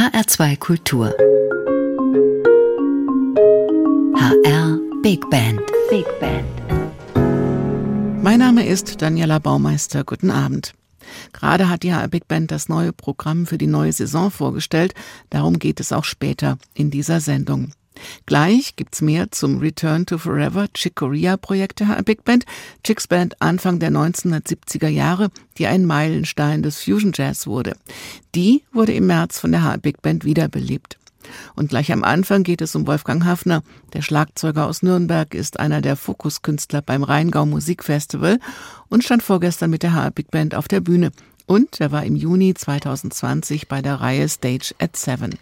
HR2 Kultur. HR Big Band. Big Band. Mein Name ist Daniela Baumeister. Guten Abend. Gerade hat die HR Big Band das neue Programm für die neue Saison vorgestellt. Darum geht es auch später in dieser Sendung. Gleich gibt's mehr zum Return to Forever Chick Corea Projekt der HR Big Band. Chicks Band Anfang der 1970er Jahre, die ein Meilenstein des Fusion Jazz wurde. Die wurde im März von der HR Big Band wiederbelebt. Und gleich am Anfang geht es um Wolfgang Hafner. Der Schlagzeuger aus Nürnberg ist einer der Fokuskünstler beim Rheingau Musikfestival und stand vorgestern mit der HR Big Band auf der Bühne. Und er war im Juni 2020 bei der Reihe Stage at Seven.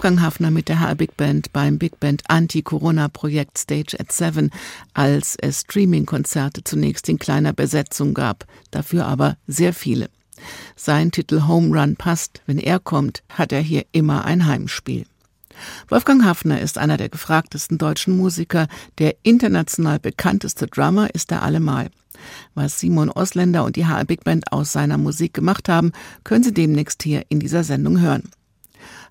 Wolfgang Hafner mit der HR Big Band beim Big Band Anti-Corona-Projekt Stage at Seven, als es Streaming-Konzerte zunächst in kleiner Besetzung gab, dafür aber sehr viele. Sein Titel Home Run passt, wenn er kommt, hat er hier immer ein Heimspiel. Wolfgang Hafner ist einer der gefragtesten deutschen Musiker, der international bekannteste Drummer ist er allemal. Was Simon Osländer und die HR Big Band aus seiner Musik gemacht haben, können Sie demnächst hier in dieser Sendung hören.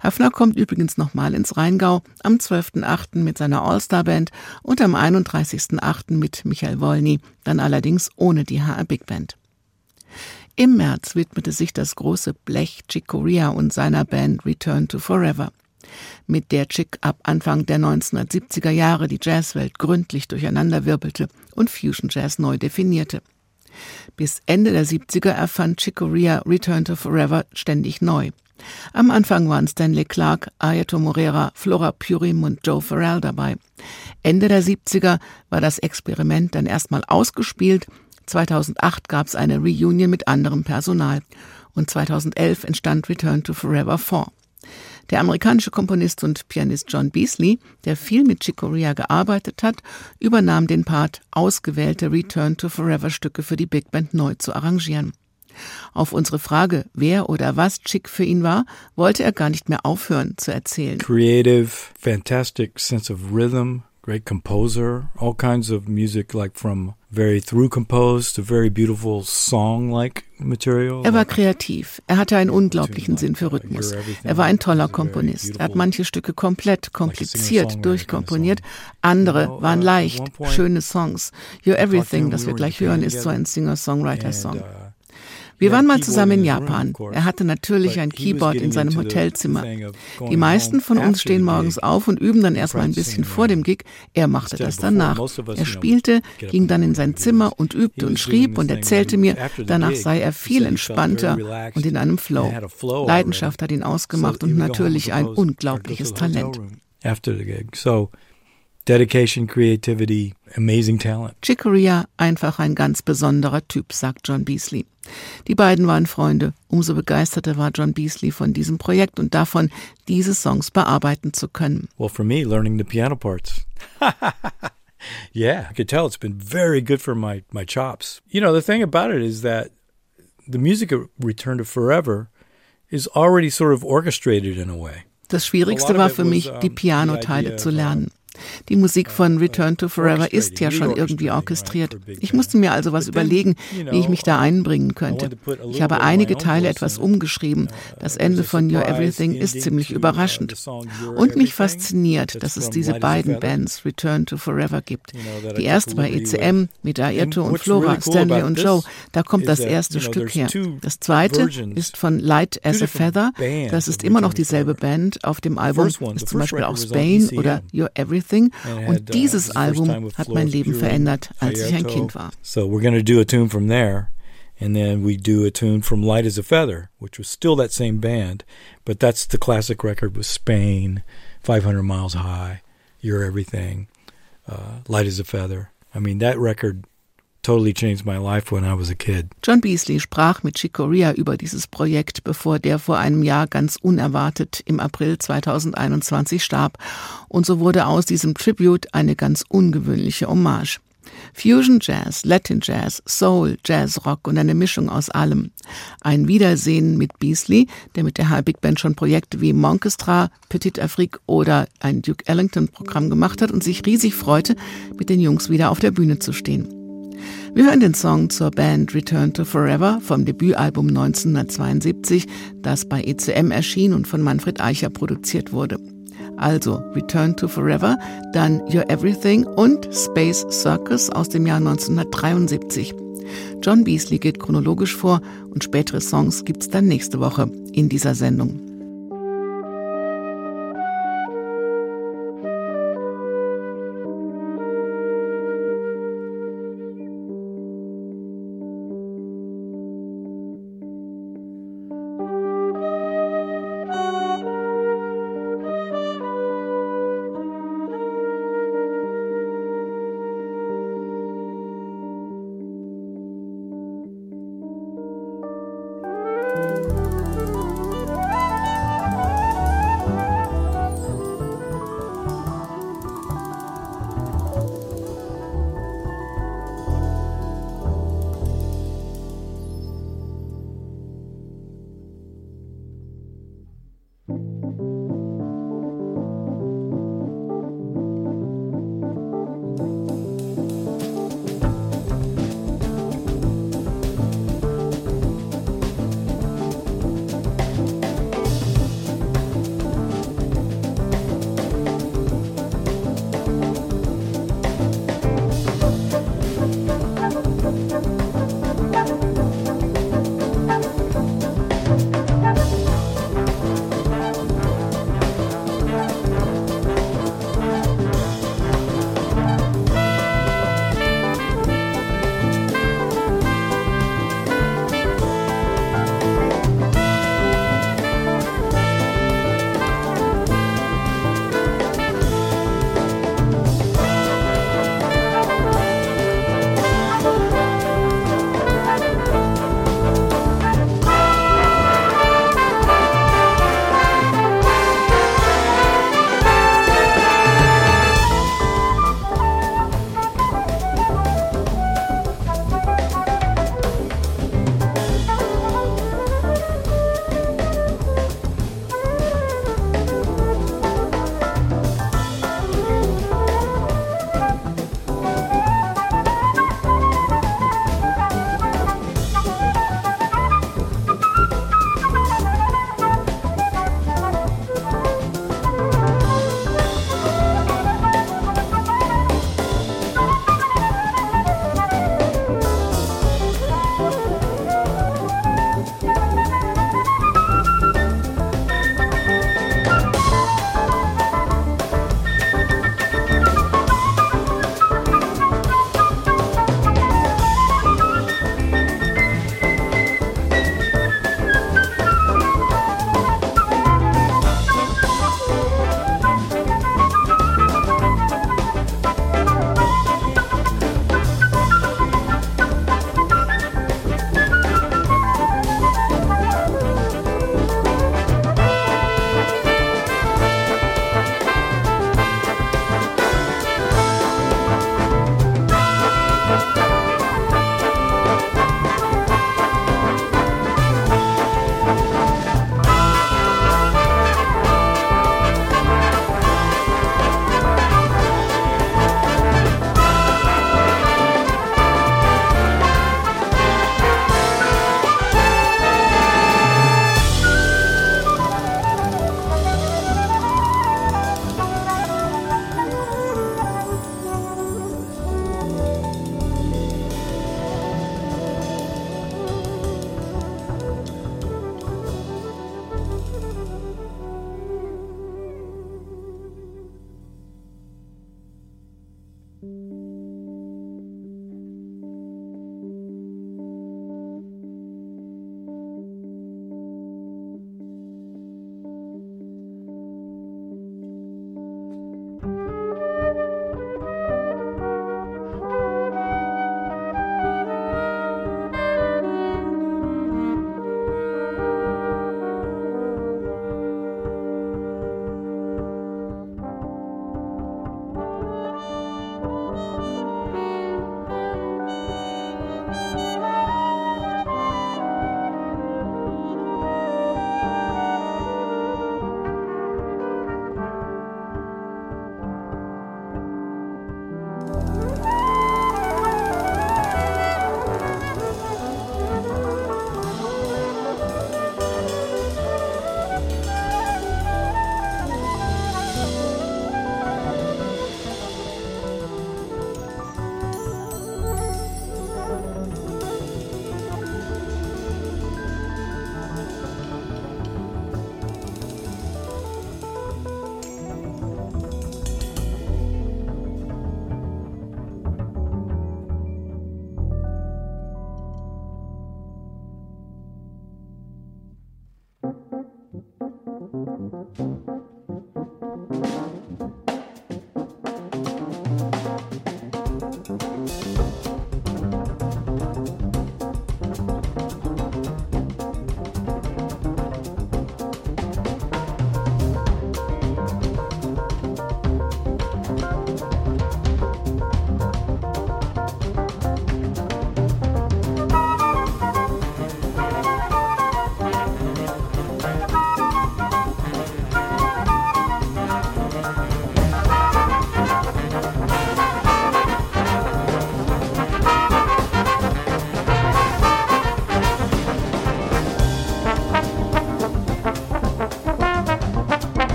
Hafner kommt übrigens nochmal ins Rheingau am 12.8. mit seiner All-Star-Band und am 31.8. mit Michael Wolny, dann allerdings ohne die HR Big Band. Im März widmete sich das große Blech Chick Corea und seiner Band Return to Forever. Mit der Chick ab Anfang der 1970er Jahre die Jazzwelt gründlich durcheinanderwirbelte und Fusion Jazz neu definierte. Bis Ende der 70er erfand Chick Corea Return to Forever ständig neu. Am Anfang waren Stanley Clark, Ayato Morera, Flora Purim und Joe Farrell dabei. Ende der 70er war das Experiment dann erstmal ausgespielt. 2008 gab es eine Reunion mit anderem Personal. Und 2011 entstand Return to Forever 4. Der amerikanische Komponist und Pianist John Beasley, der viel mit Chick Corea gearbeitet hat, übernahm den Part, ausgewählte Return to Forever Stücke für die Big Band neu zu arrangieren. Auf unsere Frage, wer oder was Chick für ihn war, wollte er gar nicht mehr aufhören zu erzählen. Creative, fantastic sense of rhythm, great composer, all kinds of music like from very through composed to very beautiful song like material. Er war kreativ. Er hatte einen unglaublichen Sinn für Rhythmus. Er war ein toller Komponist. Er hat manche Stücke komplett kompliziert durchkomponiert. Andere waren leicht, schöne Songs. You're Everything, das wir gleich hören, ist so ein Singer-Songwriter-Song. Wir waren mal zusammen in Japan. Er hatte natürlich ein Keyboard in seinem Hotelzimmer. Die meisten von uns stehen morgens auf und üben dann erstmal ein bisschen vor dem Gig. Er machte das dann nach. Er spielte, ging dann in sein Zimmer und übte und schrieb und erzählte mir, danach sei er viel entspannter und in einem Flow. Leidenschaft hat ihn ausgemacht und natürlich ein unglaubliches Talent. After the gig. So Dedication, Creativity, amazing talent. Chick Corea, einfach ein ganz besonderer Typ, sagt John Beasley. Die beiden waren Freunde. Umso begeisterter war John Beasley von diesem Projekt und davon, diese Songs bearbeiten zu können. Well, for me, learning the piano parts. yeah, I could tell it's been very good for my, my chops. You know, the thing about it is that the music of Return to Forever is already sort of orchestrated in a way. Das Schwierigste war für mich, die Pianoteile zu lernen. Die Musik von Return to Forever ist ja schon irgendwie orchestriert. Ich musste mir also was überlegen, wie ich mich da einbringen könnte. Ich habe einige Teile etwas umgeschrieben. Das Ende von Your Everything ist ziemlich überraschend. Und mich fasziniert, dass es diese beiden Bands Return to Forever gibt. Die erste bei ECM mit Ayrton und Flora, Stanley und Joe. Da kommt das erste Stück her. Das zweite ist von Light as a Feather. Das ist immer noch dieselbe Band auf dem Album. Ist zum Beispiel auch Spain oder Your Everything. Everything. Und dieses Album hat mein Leben verändert, als ich ein Kind war. So we're going to do a tune from there. And then we do a tune from Light as a Feather, which was still that same band, but that's the classic record with Spain, 500 Miles High, You're Everything, uh, Light as a Feather. I mean, that record totally changed my life when I was a kid. John Beasley sprach mit Chick Corea über dieses Projekt, bevor der vor einem Jahr ganz unerwartet im April 2021 starb. Und so wurde aus diesem Tribute eine ganz ungewöhnliche Hommage. Fusion Jazz, Latin Jazz, Soul, Jazz Rock und eine Mischung aus allem. Ein Wiedersehen mit Beasley, der mit der High Big Band schon Projekte wie Monkestra, Petit Afrique oder ein Duke Ellington Programm gemacht hat und sich riesig freute, mit den Jungs wieder auf der Bühne zu stehen. Wir hören den Song zur Band Return to Forever vom Debütalbum 1972, das bei ECM erschien und von Manfred Eicher produziert wurde. Also Return to Forever, dann Your Everything und Space Circus aus dem Jahr 1973. John Beasley geht chronologisch vor und spätere Songs gibt's dann nächste Woche in dieser Sendung.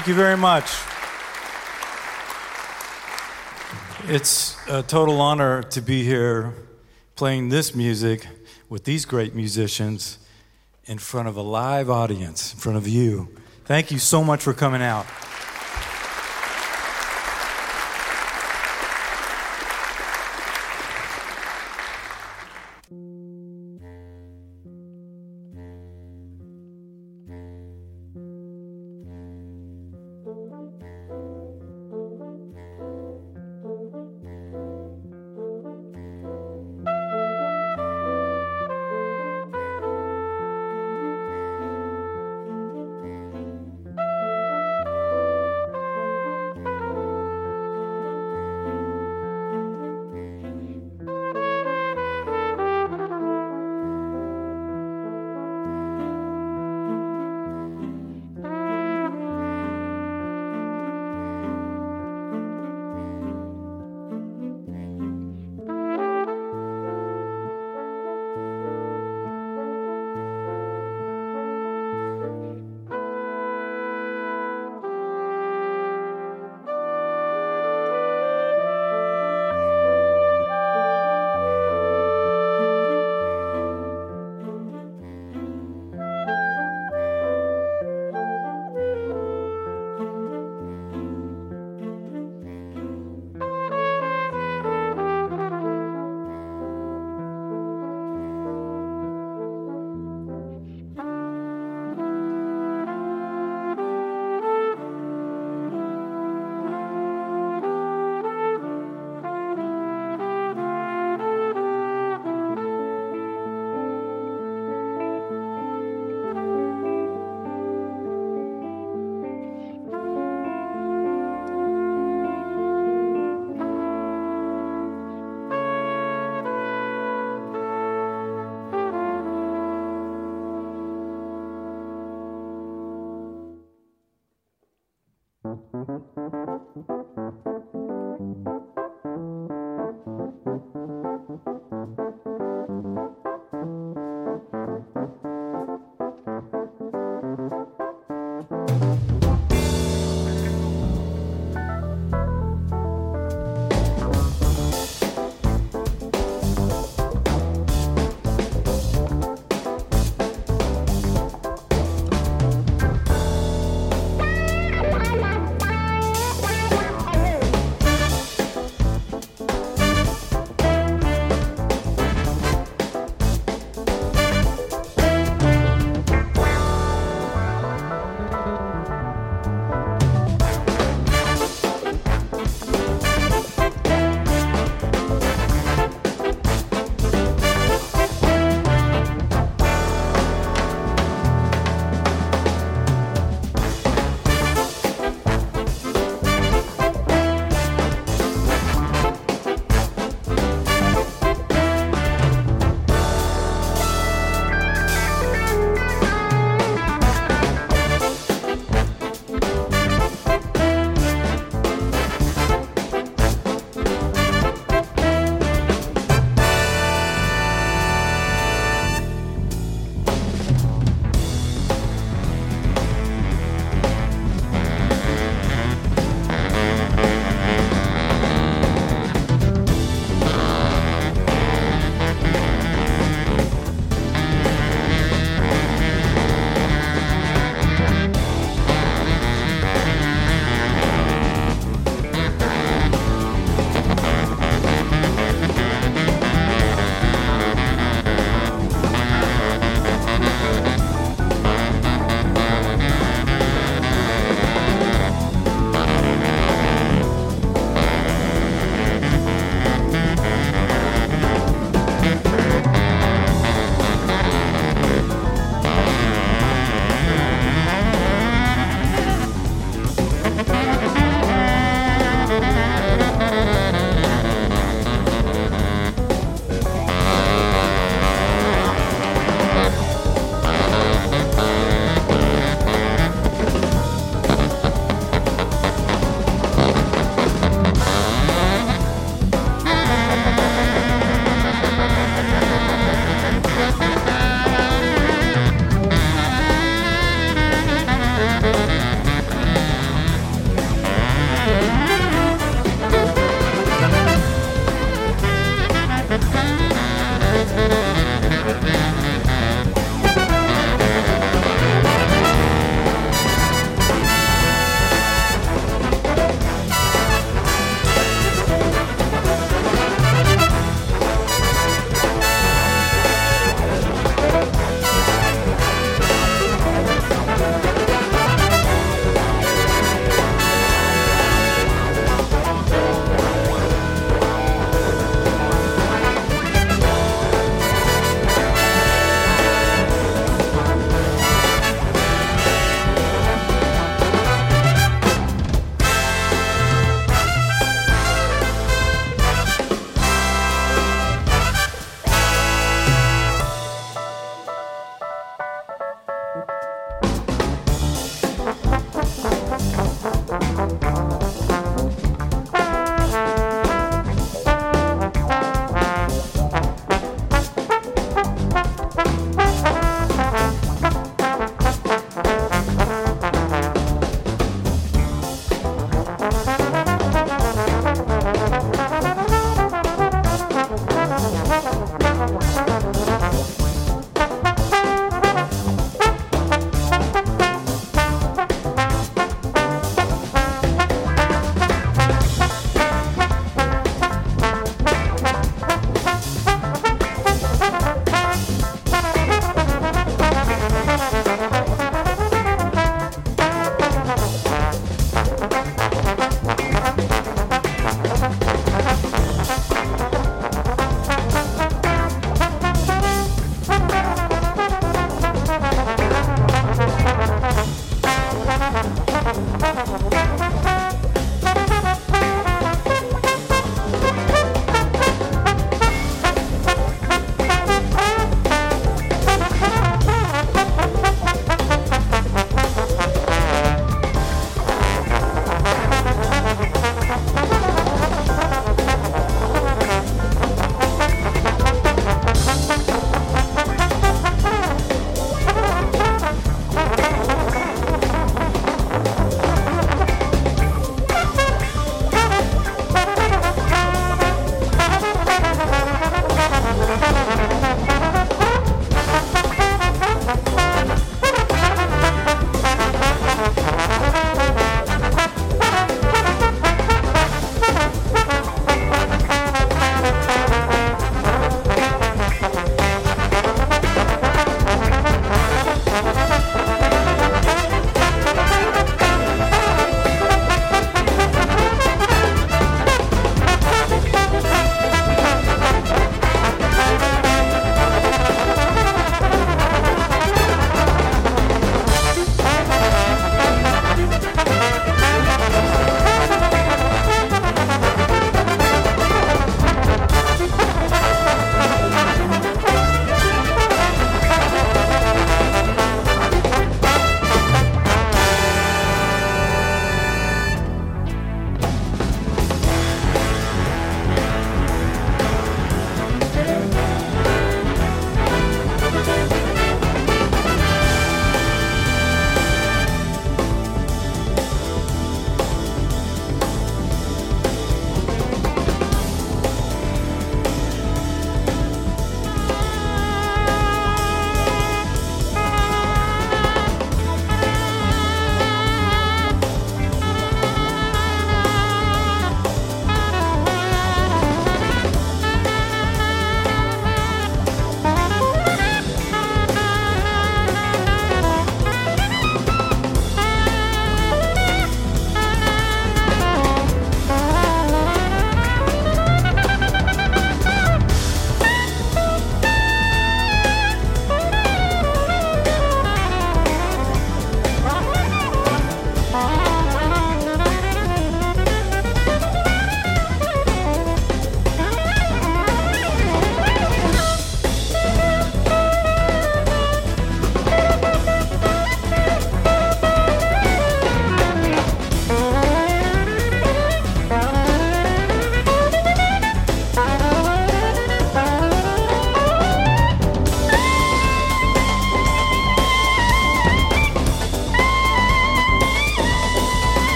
Thank you very much. It's a total honor to be here playing this music with these great musicians in front of a live audience, in front of you. Thank you so much for coming out.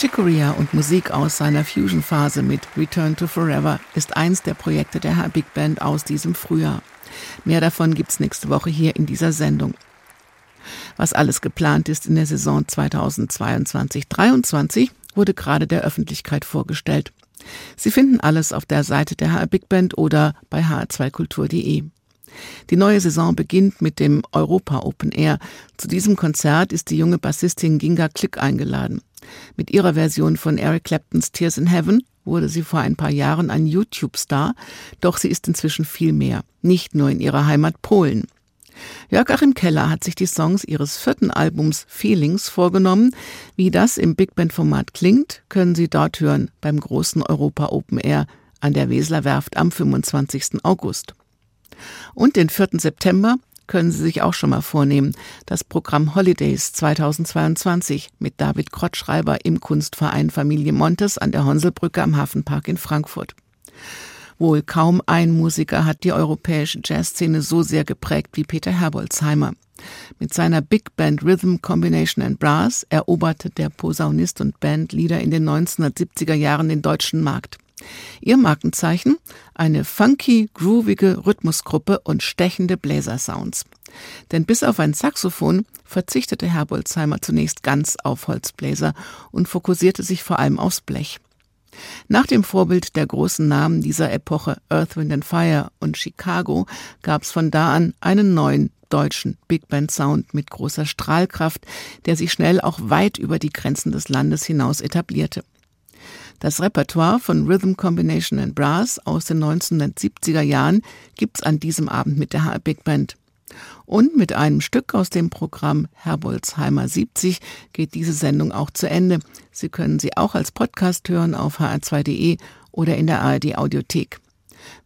Chicoria und Musik aus seiner Fusion-Phase mit Return to Forever ist eins der Projekte der Herr Big Band aus diesem Frühjahr. Mehr davon gibt's nächste Woche hier in dieser Sendung. Was alles geplant ist in der Saison 2022-23 wurde gerade der Öffentlichkeit vorgestellt. Sie finden alles auf der Seite der HR Big Band oder bei hr2kultur.de. Die neue Saison beginnt mit dem Europa Open Air. Zu diesem Konzert ist die junge Bassistin Ginga Klick eingeladen. Mit ihrer Version von Eric Claptons Tears in Heaven wurde sie vor ein paar Jahren ein YouTube-Star, doch sie ist inzwischen viel mehr, nicht nur in ihrer Heimat Polen. Jörg-Achim Keller hat sich die Songs ihres vierten Albums Feelings vorgenommen. Wie das im Big Band-Format klingt, können Sie dort hören beim großen Europa Open Air an der Weseler Werft am 25. August. Und den 4. September können Sie sich auch schon mal vornehmen. Das Programm Holidays 2022 mit David Krottschreiber im Kunstverein Familie Montes an der Honselbrücke am Hafenpark in Frankfurt. Wohl kaum ein Musiker hat die europäische Jazzszene so sehr geprägt wie Peter Herbolzheimer. Mit seiner Big Band Rhythm Combination and Brass eroberte der Posaunist und Bandleader in den 1970er Jahren den deutschen Markt. Ihr Markenzeichen? Eine funky, groovige Rhythmusgruppe und stechende Bläsersounds. Denn bis auf ein Saxophon verzichtete Herbolzheimer zunächst ganz auf Holzbläser und fokussierte sich vor allem aufs Blech. Nach dem Vorbild der großen Namen dieser Epoche Earth, Wind and Fire und Chicago gab es von da an einen neuen deutschen Big Band Sound mit großer Strahlkraft, der sich schnell auch weit über die Grenzen des Landes hinaus etablierte. Das Repertoire von Rhythm Combination and Brass aus den 1970er Jahren gibt's an diesem Abend mit der HR Big Band. Und mit einem Stück aus dem Programm Herbolzheimer 70 geht diese Sendung auch zu Ende. Sie können sie auch als Podcast hören auf hr2.de oder in der ARD Audiothek.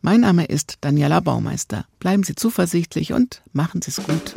Mein Name ist Daniela Baumeister. Bleiben Sie zuversichtlich und machen Sie es gut.